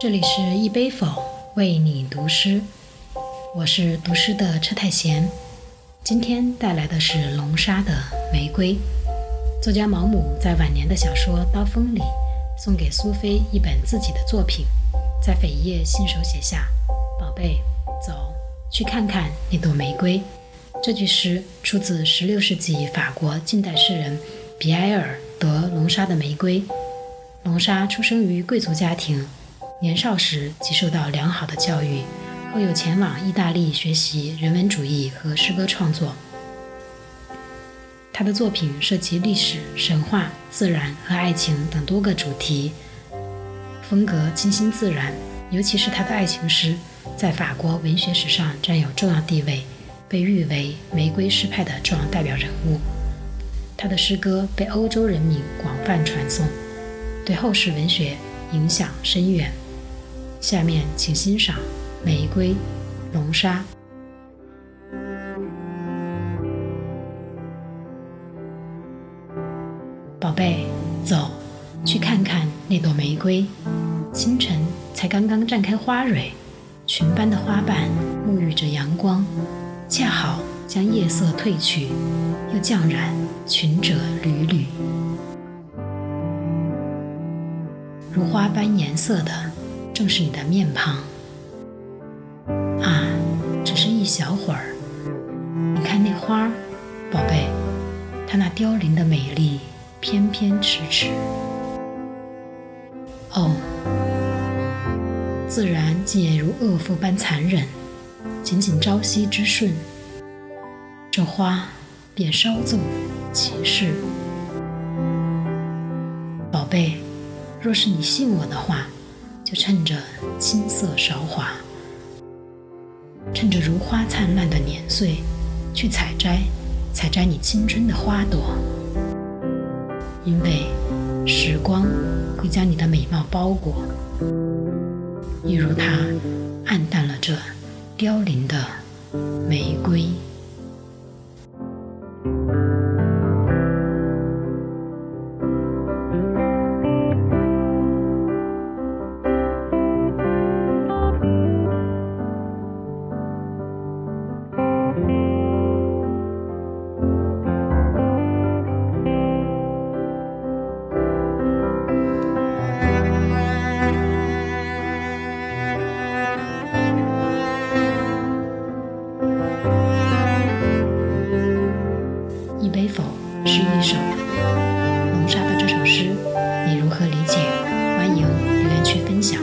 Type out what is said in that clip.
这里是一杯否为你读诗，我是读诗的车太贤。今天带来的是龙沙的《玫瑰》。作家毛姆在晚年的小说《刀锋》里送给苏菲一本自己的作品，在扉页信手写下：“宝贝，走去看看那朵玫瑰。”这句诗出自16世纪法国近代诗人比埃尔·德·龙沙的《玫瑰》。龙沙出生于贵族家庭。年少时即受到良好的教育，后又前往意大利学习人文主义和诗歌创作。他的作品涉及历史、神话、自然和爱情等多个主题，风格清新自然。尤其是他的爱情诗，在法国文学史上占有重要地位，被誉为玫瑰诗派的重要代表人物。他的诗歌被欧洲人民广泛传颂，对后世文学影响深远。下面请欣赏《玫瑰》龙沙。宝贝，走，去看看那朵玫瑰。清晨才刚刚绽开花蕊，裙般的花瓣沐浴着阳光，恰好将夜色褪去，又降染裙褶缕缕。如花般颜色的。正是你的面庞啊，只是一小会儿。你看那花，宝贝，它那凋零的美丽，偏偏迟迟。哦，自然竟也如恶妇般残忍，仅仅朝夕之顺，这花便稍纵即逝。宝贝，若是你信我的话。就趁着青涩韶华，趁着如花灿烂的年岁，去采摘，采摘你青春的花朵。因为时光会将你的美貌包裹，一如它暗淡了这凋零的玫瑰。一杯否是一首。龙沙的这首诗你如何理解？欢迎留言区分享。